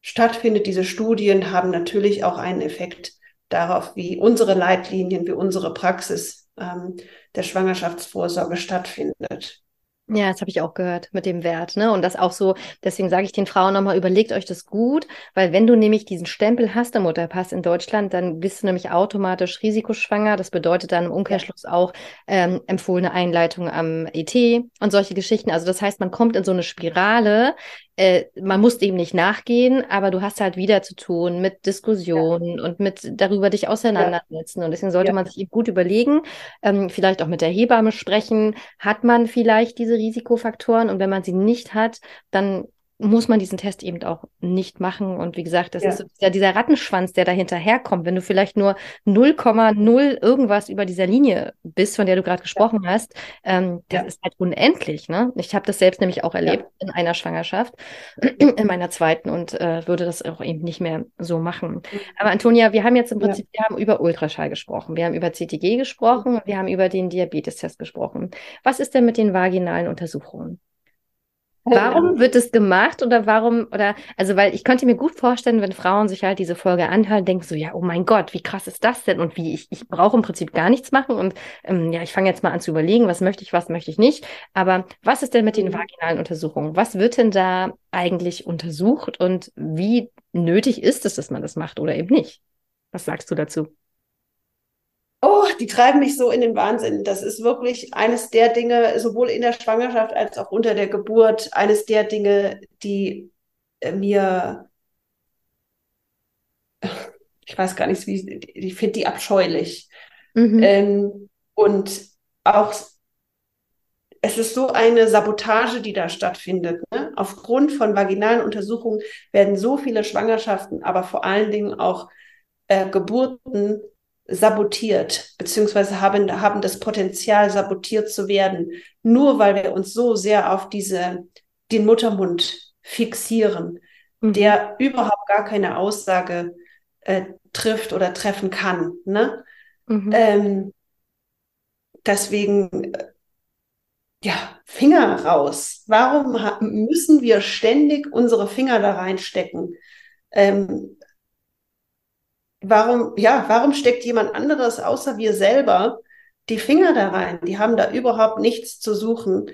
stattfindet, diese Studien haben natürlich auch einen Effekt darauf, wie unsere Leitlinien, wie unsere Praxis ähm, der Schwangerschaftsvorsorge stattfindet. Ja, das habe ich auch gehört mit dem Wert, ne? Und das auch so, deswegen sage ich den Frauen nochmal, überlegt euch das gut, weil wenn du nämlich diesen Stempel hast im Mutterpass in Deutschland, dann bist du nämlich automatisch risikoschwanger. Das bedeutet dann im Umkehrschluss auch ähm, empfohlene Einleitung am ET und solche Geschichten. Also das heißt, man kommt in so eine Spirale, äh, man muss dem nicht nachgehen, aber du hast halt wieder zu tun mit Diskussionen ja. und mit darüber dich auseinandersetzen. Ja. Und deswegen sollte ja. man sich eben gut überlegen, ähm, vielleicht auch mit der Hebamme sprechen. Hat man vielleicht diese Risikofaktoren? Und wenn man sie nicht hat, dann muss man diesen Test eben auch nicht machen. Und wie gesagt, das ja. ist ja dieser Rattenschwanz, der dahinter herkommt. Wenn du vielleicht nur 0,0 irgendwas über dieser Linie bist, von der du gerade gesprochen ja. hast, ähm, das ja. ist halt unendlich. Ne? Ich habe das selbst nämlich auch erlebt in einer Schwangerschaft, in meiner zweiten und äh, würde das auch eben nicht mehr so machen. Mhm. Aber Antonia, wir haben jetzt im Prinzip, wir haben über Ultraschall gesprochen, wir haben über CTG gesprochen, wir haben über den Diabetestest gesprochen. Was ist denn mit den vaginalen Untersuchungen? Warum wird es gemacht oder warum, oder, also, weil ich könnte mir gut vorstellen, wenn Frauen sich halt diese Folge anhören, denken so, ja, oh mein Gott, wie krass ist das denn? Und wie, ich, ich brauche im Prinzip gar nichts machen und ähm, ja, ich fange jetzt mal an zu überlegen, was möchte ich, was möchte ich nicht. Aber was ist denn mit den mhm. vaginalen Untersuchungen? Was wird denn da eigentlich untersucht und wie nötig ist es, dass man das macht oder eben nicht? Was sagst du dazu? Oh, die treiben mich so in den Wahnsinn. Das ist wirklich eines der Dinge, sowohl in der Schwangerschaft als auch unter der Geburt, eines der Dinge, die äh, mir, ich weiß gar nicht, wie, ich finde die abscheulich. Mhm. Ähm, und auch, es ist so eine Sabotage, die da stattfindet. Ne? Aufgrund von vaginalen Untersuchungen werden so viele Schwangerschaften, aber vor allen Dingen auch äh, Geburten sabotiert, beziehungsweise haben, haben das Potenzial, sabotiert zu werden, nur weil wir uns so sehr auf diese, den Muttermund fixieren, mhm. der überhaupt gar keine Aussage äh, trifft oder treffen kann. Ne? Mhm. Ähm, deswegen, äh, ja, Finger raus. Warum müssen wir ständig unsere Finger da reinstecken? Ähm, warum, ja, warum steckt jemand anderes außer wir selber die Finger da rein? Die haben da überhaupt nichts zu suchen.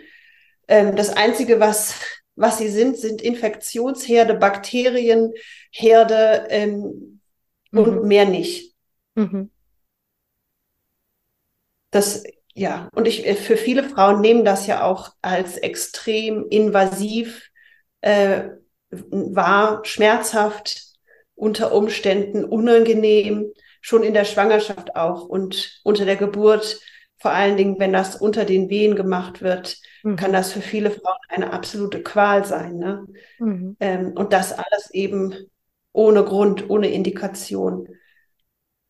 Ähm, das Einzige, was, was sie sind, sind Infektionsherde, Bakterienherde ähm, mhm. und mehr nicht. Mhm. Das, ja, und ich, für viele Frauen nehmen das ja auch als extrem invasiv äh, wahr, schmerzhaft, unter Umständen unangenehm, schon in der Schwangerschaft auch und unter der Geburt vor allen Dingen, wenn das unter den Wehen gemacht wird, mhm. kann das für viele Frauen eine absolute Qual sein. Ne? Mhm. Ähm, und das alles eben ohne Grund, ohne Indikation.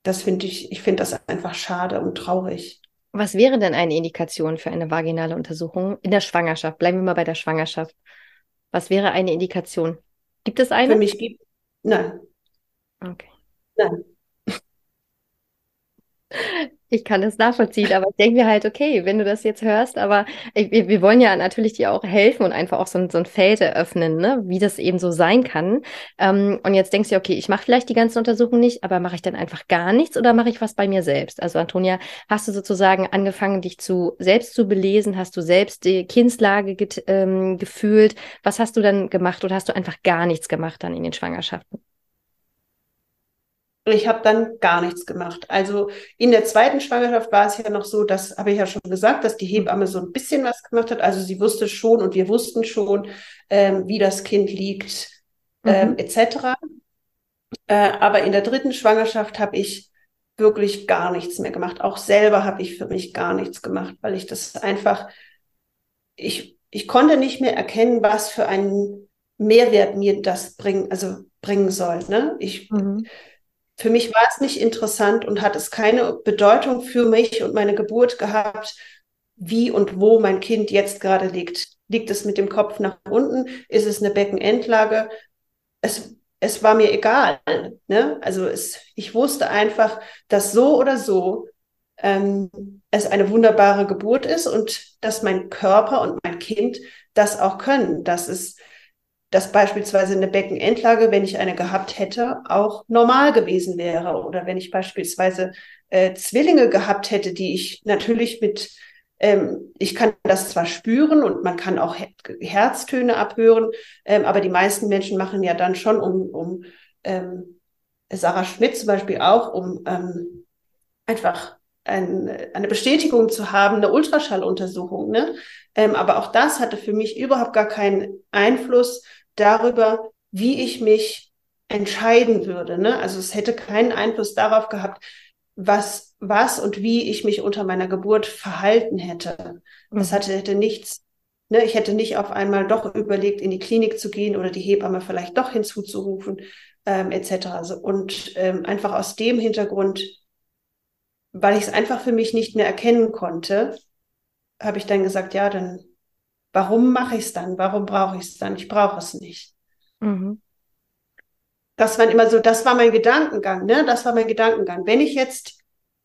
Das finde ich, ich finde das einfach schade und traurig. Was wäre denn eine Indikation für eine vaginale Untersuchung in der Schwangerschaft? Bleiben wir mal bei der Schwangerschaft. Was wäre eine Indikation? Gibt es eine? Für mich gibt nein. Okay. Nein. Ich kann das nachvollziehen, aber ich denke mir halt, okay, wenn du das jetzt hörst, aber ich, wir, wollen ja natürlich dir auch helfen und einfach auch so ein, so ein Feld eröffnen, ne, wie das eben so sein kann. Ähm, und jetzt denkst du, okay, ich mache vielleicht die ganzen Untersuchungen nicht, aber mache ich dann einfach gar nichts oder mache ich was bei mir selbst? Also Antonia, hast du sozusagen angefangen, dich zu selbst zu belesen? Hast du selbst die Kindslage ähm, gefühlt? Was hast du dann gemacht oder hast du einfach gar nichts gemacht dann in den Schwangerschaften? Ich habe dann gar nichts gemacht. Also in der zweiten Schwangerschaft war es ja noch so, das habe ich ja schon gesagt, dass die Hebamme so ein bisschen was gemacht hat. Also sie wusste schon und wir wussten schon, ähm, wie das Kind liegt, ähm, mhm. etc. Äh, aber in der dritten Schwangerschaft habe ich wirklich gar nichts mehr gemacht. Auch selber habe ich für mich gar nichts gemacht, weil ich das einfach, ich, ich konnte nicht mehr erkennen, was für einen Mehrwert mir das bringen, also bringen soll. Ne? Ich, mhm für mich war es nicht interessant und hat es keine Bedeutung für mich und meine Geburt gehabt, wie und wo mein Kind jetzt gerade liegt. Liegt es mit dem Kopf nach unten? Ist es eine Beckenendlage? Es, es war mir egal. Ne? Also es, ich wusste einfach, dass so oder so ähm, es eine wunderbare Geburt ist und dass mein Körper und mein Kind das auch können. Dass es dass beispielsweise eine Beckenendlage, wenn ich eine gehabt hätte, auch normal gewesen wäre. Oder wenn ich beispielsweise äh, Zwillinge gehabt hätte, die ich natürlich mit, ähm, ich kann das zwar spüren und man kann auch Her Herztöne abhören, ähm, aber die meisten Menschen machen ja dann schon, um, um ähm, Sarah Schmidt zum Beispiel auch, um ähm, einfach ein, eine Bestätigung zu haben, eine Ultraschalluntersuchung. Ne? Ähm, aber auch das hatte für mich überhaupt gar keinen Einfluss darüber, wie ich mich entscheiden würde. Ne? Also es hätte keinen Einfluss darauf gehabt, was, was und wie ich mich unter meiner Geburt verhalten hätte. Das mhm. hatte, hätte nichts, ne? ich hätte nicht auf einmal doch überlegt, in die Klinik zu gehen oder die Hebamme vielleicht doch hinzuzurufen, ähm, etc. Also, und ähm, einfach aus dem Hintergrund, weil ich es einfach für mich nicht mehr erkennen konnte, habe ich dann gesagt, ja, dann Warum mache ich es dann? Warum brauche ich es dann? Ich brauche es nicht. Mhm. Das war immer so, das war mein Gedankengang, ne? Das war mein Gedankengang. Wenn ich jetzt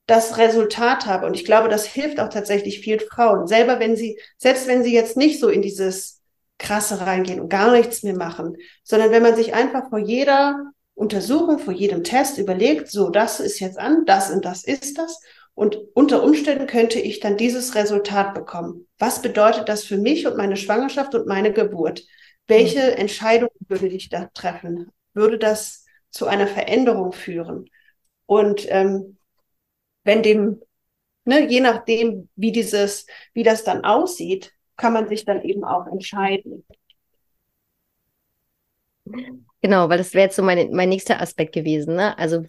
das Resultat habe, und ich glaube, das hilft auch tatsächlich vielen Frauen, selber wenn sie, selbst wenn sie jetzt nicht so in dieses Krasse reingehen und gar nichts mehr machen, sondern wenn man sich einfach vor jeder Untersuchung, vor jedem Test überlegt, so, das ist jetzt an, das und das ist das. Und unter Umständen könnte ich dann dieses Resultat bekommen. Was bedeutet das für mich und meine Schwangerschaft und meine Geburt? Welche mhm. Entscheidung würde ich da treffen? Würde das zu einer Veränderung führen? Und ähm, wenn dem, ne, je nachdem, wie dieses, wie das dann aussieht, kann man sich dann eben auch entscheiden. Genau, weil das wäre jetzt so mein, mein nächster Aspekt gewesen. Ne? Also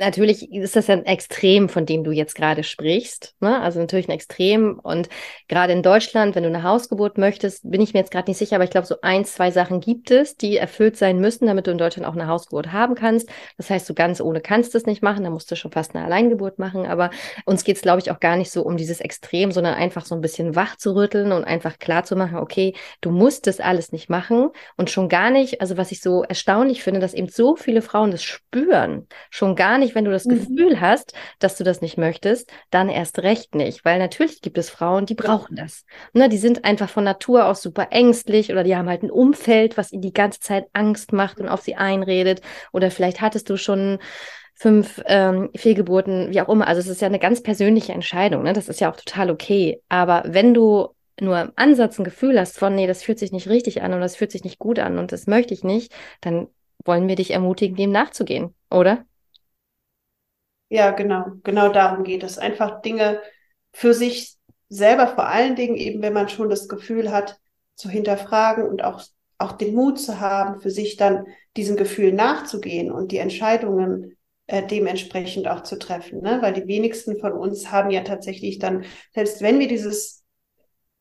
natürlich ist das ja ein Extrem, von dem du jetzt gerade sprichst. Ne? Also natürlich ein Extrem. Und gerade in Deutschland, wenn du eine Hausgeburt möchtest, bin ich mir jetzt gerade nicht sicher, aber ich glaube, so ein, zwei Sachen gibt es, die erfüllt sein müssen, damit du in Deutschland auch eine Hausgeburt haben kannst. Das heißt, du ganz ohne kannst es nicht machen, da musst du schon fast eine Alleingeburt machen. Aber uns geht es, glaube ich, auch gar nicht so um dieses Extrem, sondern einfach so ein bisschen wach zu rütteln und einfach klar zu machen, okay, du musst das alles nicht machen und schon gar nicht, also was ich so erstaunlich finde, dass eben so viele Frauen das spüren, schon gar nicht nicht, wenn du das mhm. Gefühl hast, dass du das nicht möchtest, dann erst recht nicht. Weil natürlich gibt es Frauen, die brauchen das. Ne, die sind einfach von Natur aus super ängstlich oder die haben halt ein Umfeld, was ihnen die ganze Zeit Angst macht und auf sie einredet. Oder vielleicht hattest du schon fünf ähm, Fehlgeburten, wie auch immer. Also es ist ja eine ganz persönliche Entscheidung. Ne? Das ist ja auch total okay. Aber wenn du nur im Ansatz ein Gefühl hast von, nee, das fühlt sich nicht richtig an und das fühlt sich nicht gut an und das möchte ich nicht, dann wollen wir dich ermutigen, dem nachzugehen, oder? Ja, genau. Genau darum geht es. Einfach Dinge für sich selber, vor allen Dingen eben, wenn man schon das Gefühl hat, zu hinterfragen und auch, auch den Mut zu haben, für sich dann diesem Gefühl nachzugehen und die Entscheidungen äh, dementsprechend auch zu treffen. Ne? Weil die wenigsten von uns haben ja tatsächlich dann, selbst wenn wir dieses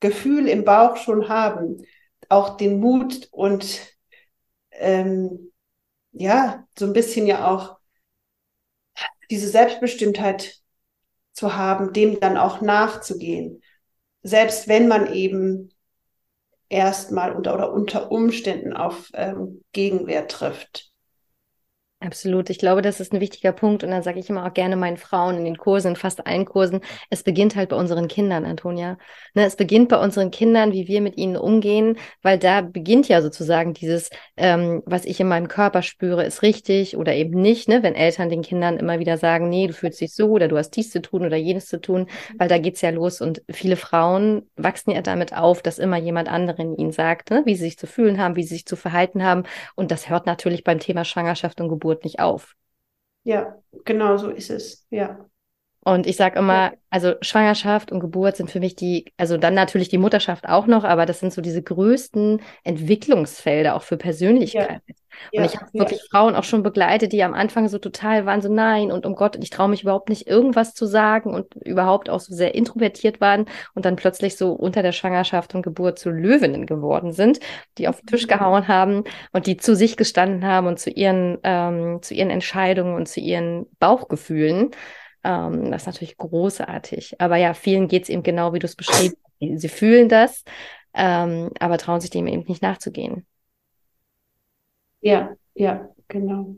Gefühl im Bauch schon haben, auch den Mut und ähm, ja, so ein bisschen ja auch diese Selbstbestimmtheit zu haben, dem dann auch nachzugehen. Selbst wenn man eben erstmal unter oder unter Umständen auf ähm, Gegenwehr trifft. Absolut. Ich glaube, das ist ein wichtiger Punkt. Und dann sage ich immer auch gerne meinen Frauen in den Kursen, in fast allen Kursen, es beginnt halt bei unseren Kindern, Antonia. Ne, es beginnt bei unseren Kindern, wie wir mit ihnen umgehen, weil da beginnt ja sozusagen dieses, ähm, was ich in meinem Körper spüre, ist richtig oder eben nicht. Ne? Wenn Eltern den Kindern immer wieder sagen, nee, du fühlst dich so oder du hast dies zu tun oder jenes zu tun, weil da geht's ja los. Und viele Frauen wachsen ja damit auf, dass immer jemand anderen ihnen sagt, ne? wie sie sich zu fühlen haben, wie sie sich zu verhalten haben. Und das hört natürlich beim Thema Schwangerschaft und Geburt Geburt nicht auf. Ja, genau so ist es, ja. Und ich sage immer, also Schwangerschaft und Geburt sind für mich die, also dann natürlich die Mutterschaft auch noch, aber das sind so diese größten Entwicklungsfelder auch für Persönlichkeit. Ja. Und ja, ich habe ja. wirklich Frauen auch schon begleitet, die am Anfang so total waren, so nein und um Gott, ich traue mich überhaupt nicht irgendwas zu sagen und überhaupt auch so sehr introvertiert waren und dann plötzlich so unter der Schwangerschaft und Geburt zu Löwinnen geworden sind, die auf den Tisch mhm. gehauen haben und die zu sich gestanden haben und zu ihren, ähm, zu ihren Entscheidungen und zu ihren Bauchgefühlen. Ähm, das ist natürlich großartig. Aber ja, vielen geht es eben genau, wie du es beschrieben hast. Sie fühlen das, ähm, aber trauen sich dem eben nicht nachzugehen. Ja, ja, genau.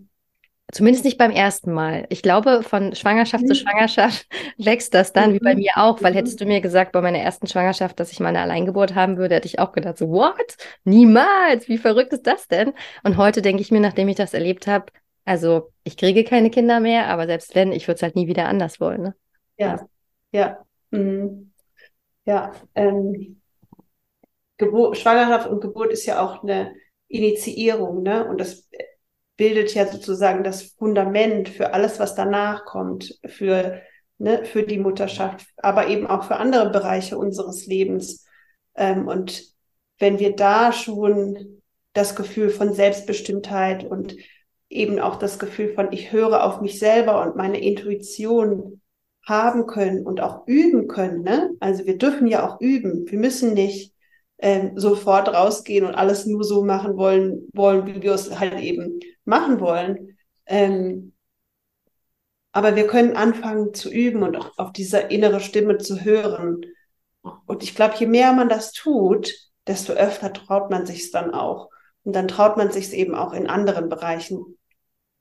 Zumindest nicht beim ersten Mal. Ich glaube, von Schwangerschaft mhm. zu Schwangerschaft wächst das dann, mhm. wie bei mhm. mir auch, weil hättest du mir gesagt, bei meiner ersten Schwangerschaft, dass ich mal eine Alleingeburt haben würde, hätte ich auch gedacht, so, what? Niemals! Wie verrückt ist das denn? Und heute denke ich mir, nachdem ich das erlebt habe, also ich kriege keine Kinder mehr, aber selbst wenn, ich würde es halt nie wieder anders wollen. Ne? Ja, also. ja. Mhm. Ja, ähm, Geburt, Schwangerschaft und Geburt ist ja auch eine Initiierung, ne? Und das bildet ja sozusagen das Fundament für alles, was danach kommt, für, ne, für die Mutterschaft, aber eben auch für andere Bereiche unseres Lebens. Ähm, und wenn wir da schon das Gefühl von Selbstbestimmtheit und eben auch das Gefühl von, ich höre auf mich selber und meine Intuition haben können und auch üben können. Ne? Also wir dürfen ja auch üben. Wir müssen nicht ähm, sofort rausgehen und alles nur so machen wollen, wollen, wie wir es halt eben machen wollen. Ähm, aber wir können anfangen zu üben und auch auf diese innere Stimme zu hören. Und ich glaube, je mehr man das tut, desto öfter traut man sich dann auch. Und dann traut man sich eben auch in anderen Bereichen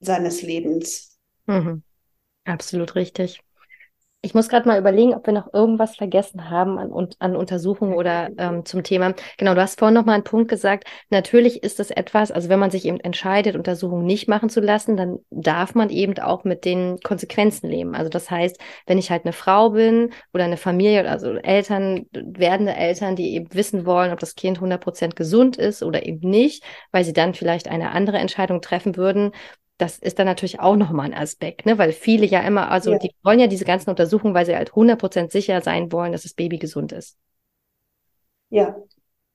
seines Lebens. Mhm. Absolut richtig. Ich muss gerade mal überlegen, ob wir noch irgendwas vergessen haben an, an Untersuchungen oder ähm, zum Thema. Genau, du hast vorhin noch mal einen Punkt gesagt. Natürlich ist es etwas, also wenn man sich eben entscheidet, Untersuchungen nicht machen zu lassen, dann darf man eben auch mit den Konsequenzen leben. Also das heißt, wenn ich halt eine Frau bin oder eine Familie, also Eltern, werdende Eltern, die eben wissen wollen, ob das Kind 100 Prozent gesund ist oder eben nicht, weil sie dann vielleicht eine andere Entscheidung treffen würden, das ist dann natürlich auch nochmal ein Aspekt, ne? weil viele ja immer, also ja. die wollen ja diese ganzen Untersuchungen, weil sie halt 100% sicher sein wollen, dass das Baby gesund ist. Ja.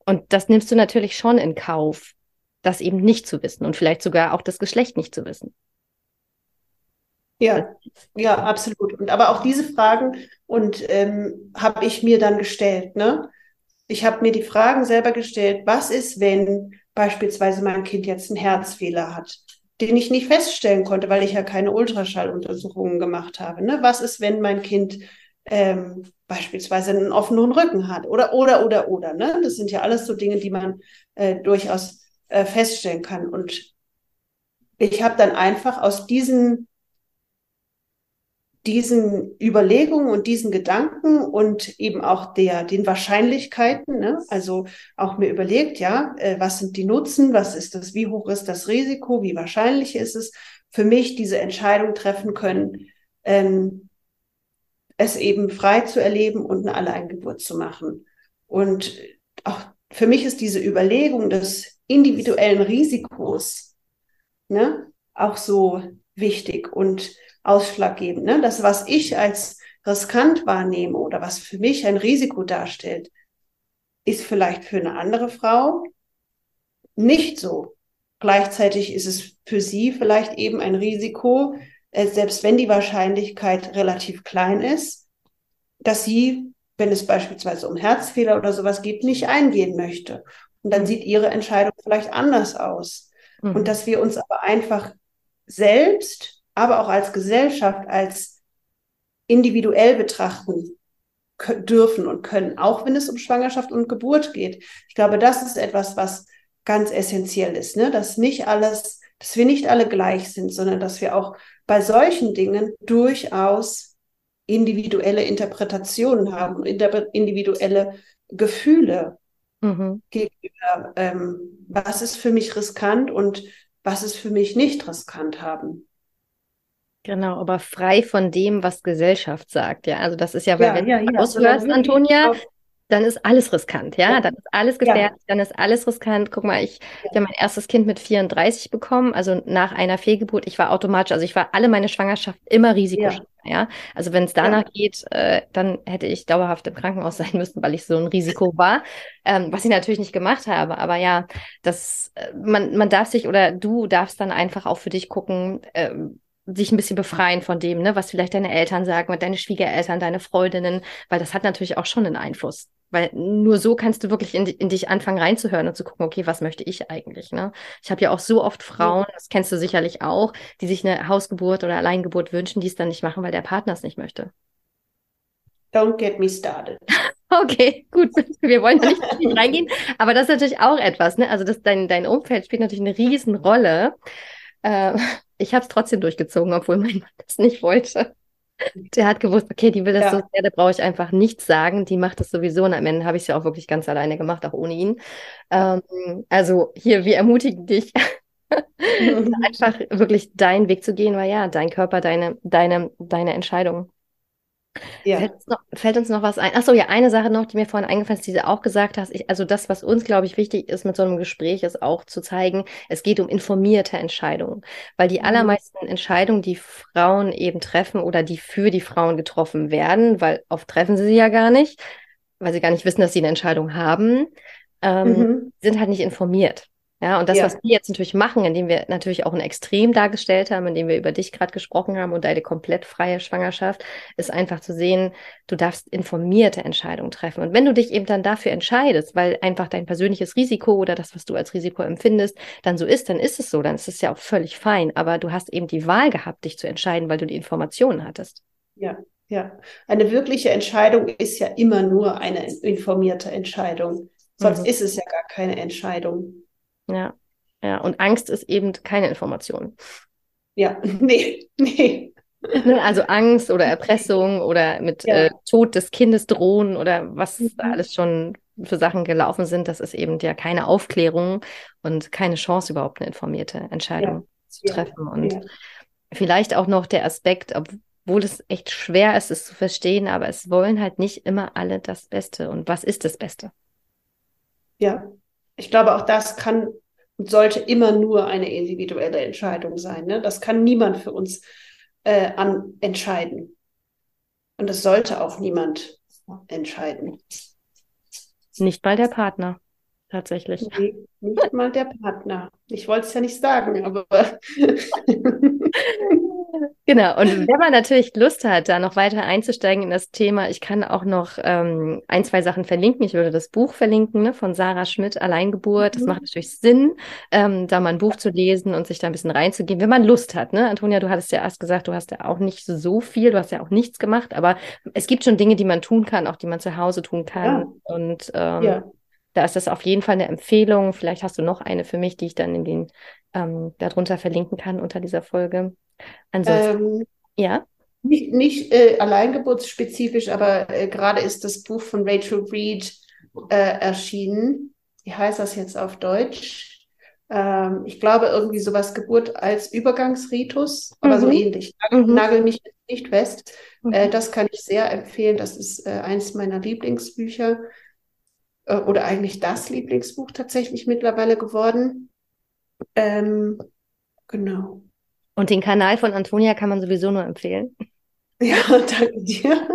Und das nimmst du natürlich schon in Kauf, das eben nicht zu wissen und vielleicht sogar auch das Geschlecht nicht zu wissen. Ja, ja, absolut. Und aber auch diese Fragen und ähm, habe ich mir dann gestellt. Ne? Ich habe mir die Fragen selber gestellt. Was ist, wenn beispielsweise mein Kind jetzt einen Herzfehler hat? Den ich nicht feststellen konnte, weil ich ja keine Ultraschalluntersuchungen gemacht habe. Ne? Was ist, wenn mein Kind ähm, beispielsweise einen offenen Rücken hat oder oder oder oder. Ne? Das sind ja alles so Dinge, die man äh, durchaus äh, feststellen kann. Und ich habe dann einfach aus diesen diesen Überlegungen und diesen Gedanken und eben auch der, den Wahrscheinlichkeiten, ne? also auch mir überlegt, ja, äh, was sind die Nutzen, was ist das, wie hoch ist das Risiko, wie wahrscheinlich ist es, für mich diese Entscheidung treffen können, ähm, es eben frei zu erleben und eine Alleingeburt zu machen. Und auch für mich ist diese Überlegung des individuellen Risikos ne, auch so wichtig und ausschlaggebend. Ne? Das, was ich als riskant wahrnehme oder was für mich ein Risiko darstellt, ist vielleicht für eine andere Frau nicht so. Gleichzeitig ist es für sie vielleicht eben ein Risiko, äh, selbst wenn die Wahrscheinlichkeit relativ klein ist, dass sie, wenn es beispielsweise um Herzfehler oder sowas geht, nicht eingehen möchte. Und dann mhm. sieht ihre Entscheidung vielleicht anders aus. Mhm. Und dass wir uns aber einfach selbst, aber auch als Gesellschaft, als individuell betrachten dürfen und können, auch wenn es um Schwangerschaft und Geburt geht. Ich glaube, das ist etwas, was ganz essentiell ist, ne? dass nicht alles, dass wir nicht alle gleich sind, sondern dass wir auch bei solchen Dingen durchaus individuelle Interpretationen haben, individuelle Gefühle mhm. gegenüber, ähm, was ist für mich riskant und was ist für mich nicht riskant haben. Genau, aber frei von dem, was Gesellschaft sagt. Ja, also das ist ja, weil ja, wenn ja, du ja. aushörst, Antonia, dann ist alles riskant, ja? ja. Dann ist alles gefährlich, ja. dann ist alles riskant. Guck mal, ich ja. habe mein erstes Kind mit 34 bekommen, also nach einer Fehlgeburt. Ich war automatisch, also ich war alle meine Schwangerschaft immer risikoschwanger, ja. Also wenn es danach geht, äh, dann hätte ich dauerhaft im Krankenhaus sein müssen, weil ich so ein Risiko war, ähm, was ich natürlich nicht gemacht habe. Aber ja, das, äh, man, man darf sich oder du darfst dann einfach auch für dich gucken, äh, sich ein bisschen befreien von dem, ne, was vielleicht deine Eltern sagen, deine Schwiegereltern, deine Freundinnen, weil das hat natürlich auch schon einen Einfluss. Weil nur so kannst du wirklich in, in dich anfangen reinzuhören und zu gucken, okay, was möchte ich eigentlich? Ne? Ich habe ja auch so oft Frauen, das kennst du sicherlich auch, die sich eine Hausgeburt oder Alleingeburt wünschen, die es dann nicht machen, weil der Partner es nicht möchte. Don't get me started. Okay, gut. Wir wollen da nicht reingehen. Aber das ist natürlich auch etwas, ne? Also das, dein, dein Umfeld spielt natürlich eine Riesenrolle. Äh, ich habe es trotzdem durchgezogen, obwohl mein Mann das nicht wollte. Der hat gewusst, okay, die will das ja. so sehr, da brauche ich einfach nichts sagen. Die macht das sowieso und am Ende habe ich es ja auch wirklich ganz alleine gemacht, auch ohne ihn. Ähm, also hier, wir ermutigen dich, einfach wirklich deinen Weg zu gehen, weil ja, dein Körper, deine, deine, deine Entscheidung. Ja. Fällt, uns noch, fällt uns noch was ein? Achso, ja, eine Sache noch, die mir vorhin eingefallen ist, die du auch gesagt hast. Ich, also das, was uns, glaube ich, wichtig ist mit so einem Gespräch, ist auch zu zeigen, es geht um informierte Entscheidungen. Weil die mhm. allermeisten Entscheidungen, die Frauen eben treffen oder die für die Frauen getroffen werden, weil oft treffen sie sie ja gar nicht, weil sie gar nicht wissen, dass sie eine Entscheidung haben, ähm, mhm. sind halt nicht informiert. Ja, und das, ja. was wir jetzt natürlich machen, indem wir natürlich auch ein Extrem dargestellt haben, indem wir über dich gerade gesprochen haben und deine komplett freie Schwangerschaft, ist einfach zu sehen, du darfst informierte Entscheidungen treffen. Und wenn du dich eben dann dafür entscheidest, weil einfach dein persönliches Risiko oder das, was du als Risiko empfindest, dann so ist, dann ist es so, dann ist es ja auch völlig fein. Aber du hast eben die Wahl gehabt, dich zu entscheiden, weil du die Informationen hattest. Ja, ja. Eine wirkliche Entscheidung ist ja immer nur eine informierte Entscheidung. Sonst mhm. ist es ja gar keine Entscheidung. Ja, ja. Und Angst ist eben keine Information. Ja, nee, nee. Ne, also Angst oder Erpressung oder mit ja. äh, Tod des Kindes drohen oder was mhm. alles schon für Sachen gelaufen sind, das ist eben ja keine Aufklärung und keine Chance, überhaupt eine informierte Entscheidung ja. zu treffen. Und ja. vielleicht auch noch der Aspekt, obwohl es echt schwer ist, es zu verstehen, aber es wollen halt nicht immer alle das Beste. Und was ist das Beste? Ja, ich glaube, auch das kann und sollte immer nur eine individuelle Entscheidung sein. Ne? Das kann niemand für uns äh, an, entscheiden. Und das sollte auch niemand entscheiden. Nicht mal der Partner, tatsächlich. Nee, nicht mal der Partner. Ich wollte es ja nicht sagen, aber. Genau, und wenn man natürlich Lust hat, da noch weiter einzusteigen in das Thema, ich kann auch noch ähm, ein, zwei Sachen verlinken. Ich würde das Buch verlinken ne, von Sarah Schmidt, Alleingeburt. Das mhm. macht natürlich Sinn, ähm, da mal ein Buch zu lesen und sich da ein bisschen reinzugehen, wenn man Lust hat. Ne? Antonia, du hattest ja erst gesagt, du hast ja auch nicht so viel, du hast ja auch nichts gemacht, aber es gibt schon Dinge, die man tun kann, auch die man zu Hause tun kann. Ja. Und ähm, ja. Da ist das auf jeden Fall eine Empfehlung. Vielleicht hast du noch eine für mich, die ich dann in den ähm, darunter verlinken kann unter dieser Folge. Ansonsten, ähm, ja. Nicht, nicht äh, alleingeburtsspezifisch, aber äh, gerade ist das Buch von Rachel Reed äh, erschienen. Wie heißt das jetzt auf Deutsch? Ähm, ich glaube irgendwie sowas Geburt als Übergangsritus, aber mhm. so ähnlich. Nagel, mhm. nagel mich nicht fest. Mhm. Äh, das kann ich sehr empfehlen. Das ist äh, eins meiner Lieblingsbücher äh, oder eigentlich das Lieblingsbuch tatsächlich mittlerweile geworden. Ähm, genau. Und den Kanal von Antonia kann man sowieso nur empfehlen. Ja, danke dir.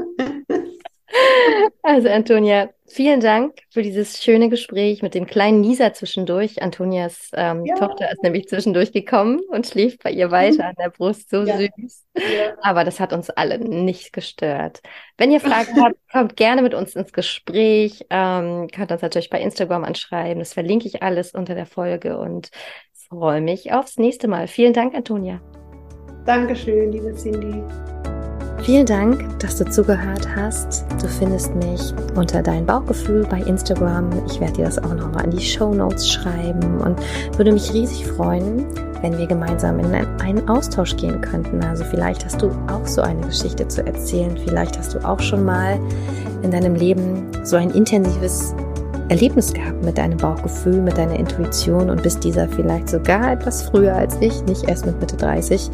Also Antonia, vielen Dank für dieses schöne Gespräch mit dem kleinen Lisa zwischendurch. Antonias ähm, ja. Tochter ist nämlich zwischendurch gekommen und schläft bei ihr weiter an der Brust, so ja. süß. Ja. Aber das hat uns alle nicht gestört. Wenn ihr Fragen habt, kommt gerne mit uns ins Gespräch. Ähm, könnt uns natürlich bei Instagram anschreiben. Das verlinke ich alles unter der Folge und freue mich aufs nächste Mal. Vielen Dank, Antonia. Dankeschön, liebe Cindy. Vielen Dank, dass du zugehört hast. Du findest mich unter dein Bauchgefühl bei Instagram. Ich werde dir das auch nochmal in die Show Notes schreiben und würde mich riesig freuen, wenn wir gemeinsam in einen Austausch gehen könnten. Also vielleicht hast du auch so eine Geschichte zu erzählen. Vielleicht hast du auch schon mal in deinem Leben so ein intensives Erlebnis gehabt mit deinem Bauchgefühl, mit deiner Intuition und bist dieser vielleicht sogar etwas früher als ich, nicht erst mit Mitte 30,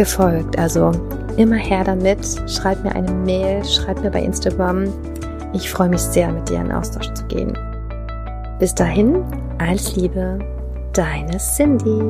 gefolgt. Also immer her damit. Schreib mir eine Mail, schreib mir bei Instagram. Ich freue mich sehr, mit dir in Austausch zu gehen. Bis dahin, alles Liebe, deine Cindy.